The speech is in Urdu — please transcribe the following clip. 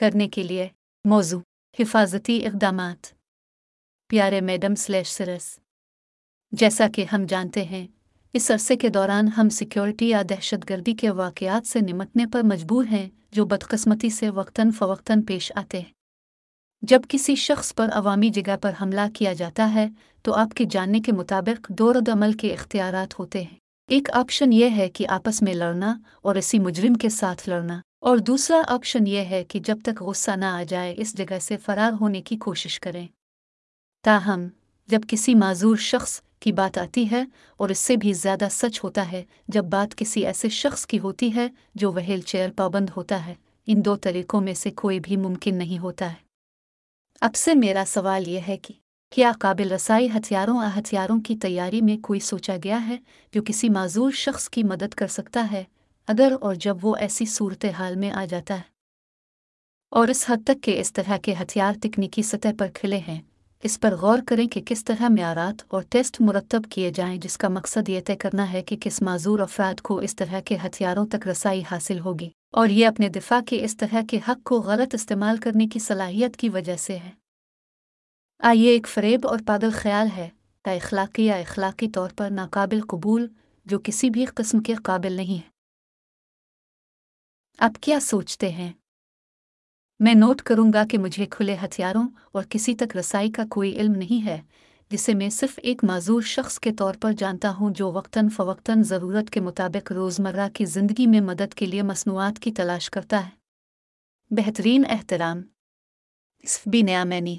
کرنے کے لیے۔ موضوع حفاظتی اقدامات۔ پیارے میڈم سلیش سرس، جیسا کہ ہم جانتے ہیں، اس عرصے کے دوران ہم سیکیورٹی یا دہشت گردی کے واقعات سے نمٹنے پر مجبور ہیں جو بدقسمتی سے وقتاً فوقتاً پیش آتے ہیں۔ جب کسی شخص پر عوامی جگہ پر حملہ کیا جاتا ہے، تو آپ کے جاننے کے مطابق دو رد عمل کے اختیارات ہوتے ہیں۔ ایک آپشن یہ ہے کہ آپس میں لڑنا اور اسی مجرم کے ساتھ لڑنا۔ اور دوسرا آپشن یہ ہے کہ جب تک غصہ نہ آ جائے، اس جگہ سے فرار ہونے کی کوشش کریں۔ تاہم، جب کسی معذور شخص کی بات آتی ہے اور اس سے بھی زیادہ سچ ہوتا ہے، جب بات کسی ایسے شخص کی ہوتی ہے جو وہیل چیئر پابند ہوتا ہے، ان دو طریقوں میں سے کوئی بھی ممکن نہیں ہوتا ہے۔ اب سے میرا سوال یہ ہے کہ کیا قابل رسائی ہتھیاروں اور ہتھیاروں کی تیاری میں کوئی سوچا گیا ہے جو کسی معذور شخص کی مدد کر سکتا ہے؟ اگر اور جب وہ ایسی صورتحال میں آ جاتا ہے۔ اور اس حد تک کہ اس طرح کے ہتھیار تکنیکی سطح پر کھلے ہیں۔ اس پر غور کریں کہ کس طرح معیارات اور ٹیسٹ مرتب کیے جائیں، جس کا مقصد یہ طے کرنا ہے کہ کس معذور افراد کو اس طرح کے ہتھیاروں تک رسائی حاصل ہوگی۔ اور یہ اپنے دفاع کے اس طرح کے حق کو غلط استعمال کرنے کی صلاحیت کی وجہ سے ہے۔ آئیے ایک فریب اور پادل خیال ہے، تا اخلاقی یا اخلاقی طور پر ناقابل قبول، جو کسی بھی قسم کے قابل نہیں ہے۔ آپ کیا سوچتے ہیں؟ میں نوٹ کروں گا کہ مجھے کھلے ہتھیاروں اور کسی تک رسائی کا کوئی علم نہیں ہے، جسے میں صرف ایک معذور شخص کے طور پر جانتا ہوں جو وقتاً فوقتاً ضرورت کے مطابق روزمرہ کی زندگی میں مدد کے لیے مصنوعات کی تلاش کرتا ہے۔ بہترین احترام۔ بھی نیا مینی